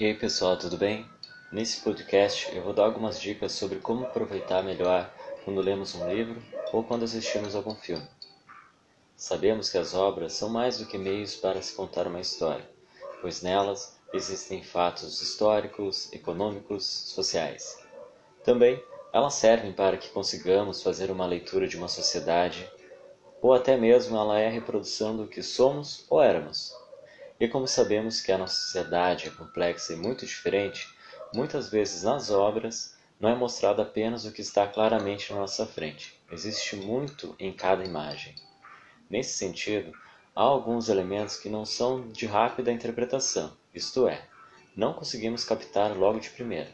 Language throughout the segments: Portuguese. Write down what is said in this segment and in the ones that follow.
E aí pessoal, tudo bem? Nesse podcast eu vou dar algumas dicas sobre como aproveitar melhor quando lemos um livro ou quando assistimos algum filme. Sabemos que as obras são mais do que meios para se contar uma história, pois nelas existem fatos históricos, econômicos, sociais. Também elas servem para que consigamos fazer uma leitura de uma sociedade, ou até mesmo ela é a reprodução do que somos ou éramos. E como sabemos que a nossa sociedade é complexa e muito diferente, muitas vezes nas obras não é mostrado apenas o que está claramente na nossa frente. Existe muito em cada imagem. Nesse sentido, há alguns elementos que não são de rápida interpretação, isto é, não conseguimos captar logo de primeira.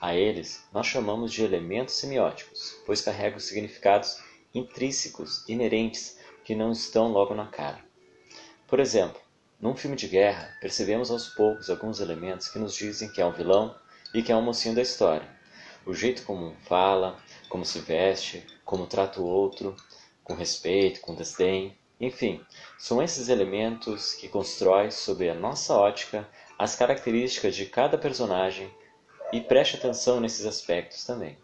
A eles nós chamamos de elementos semióticos, pois carregam significados intrínsecos, inerentes, que não estão logo na cara. Por exemplo, num filme de guerra, percebemos aos poucos alguns elementos que nos dizem que é um vilão e que é um mocinho da história. O jeito como fala, como se veste, como trata o outro, com respeito, com desdém, enfim, são esses elementos que constroem sob a nossa ótica as características de cada personagem e preste atenção nesses aspectos também.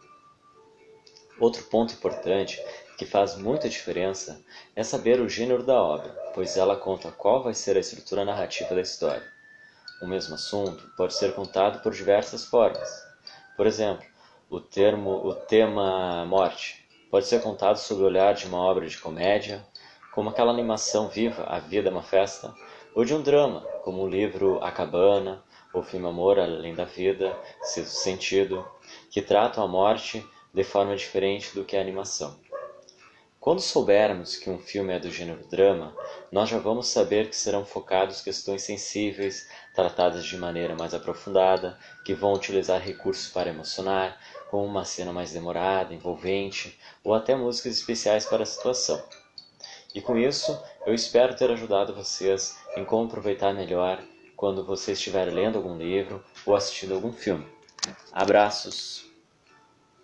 Outro ponto importante que faz muita diferença é saber o gênero da obra, pois ela conta qual vai ser a estrutura narrativa da história. O mesmo assunto pode ser contado por diversas formas. Por exemplo, o termo, o tema morte pode ser contado sob o olhar de uma obra de comédia, como aquela animação viva A Vida é uma Festa, ou de um drama, como o livro A Cabana, ou o filme Amor Além da Vida, Sexto Sentido, que tratam a morte de forma diferente do que a animação. Quando soubermos que um filme é do gênero drama, nós já vamos saber que serão focados questões sensíveis, tratadas de maneira mais aprofundada, que vão utilizar recursos para emocionar, como uma cena mais demorada, envolvente, ou até músicas especiais para a situação. E com isso, eu espero ter ajudado vocês em como aproveitar melhor quando você estiver lendo algum livro ou assistindo algum filme. Abraços!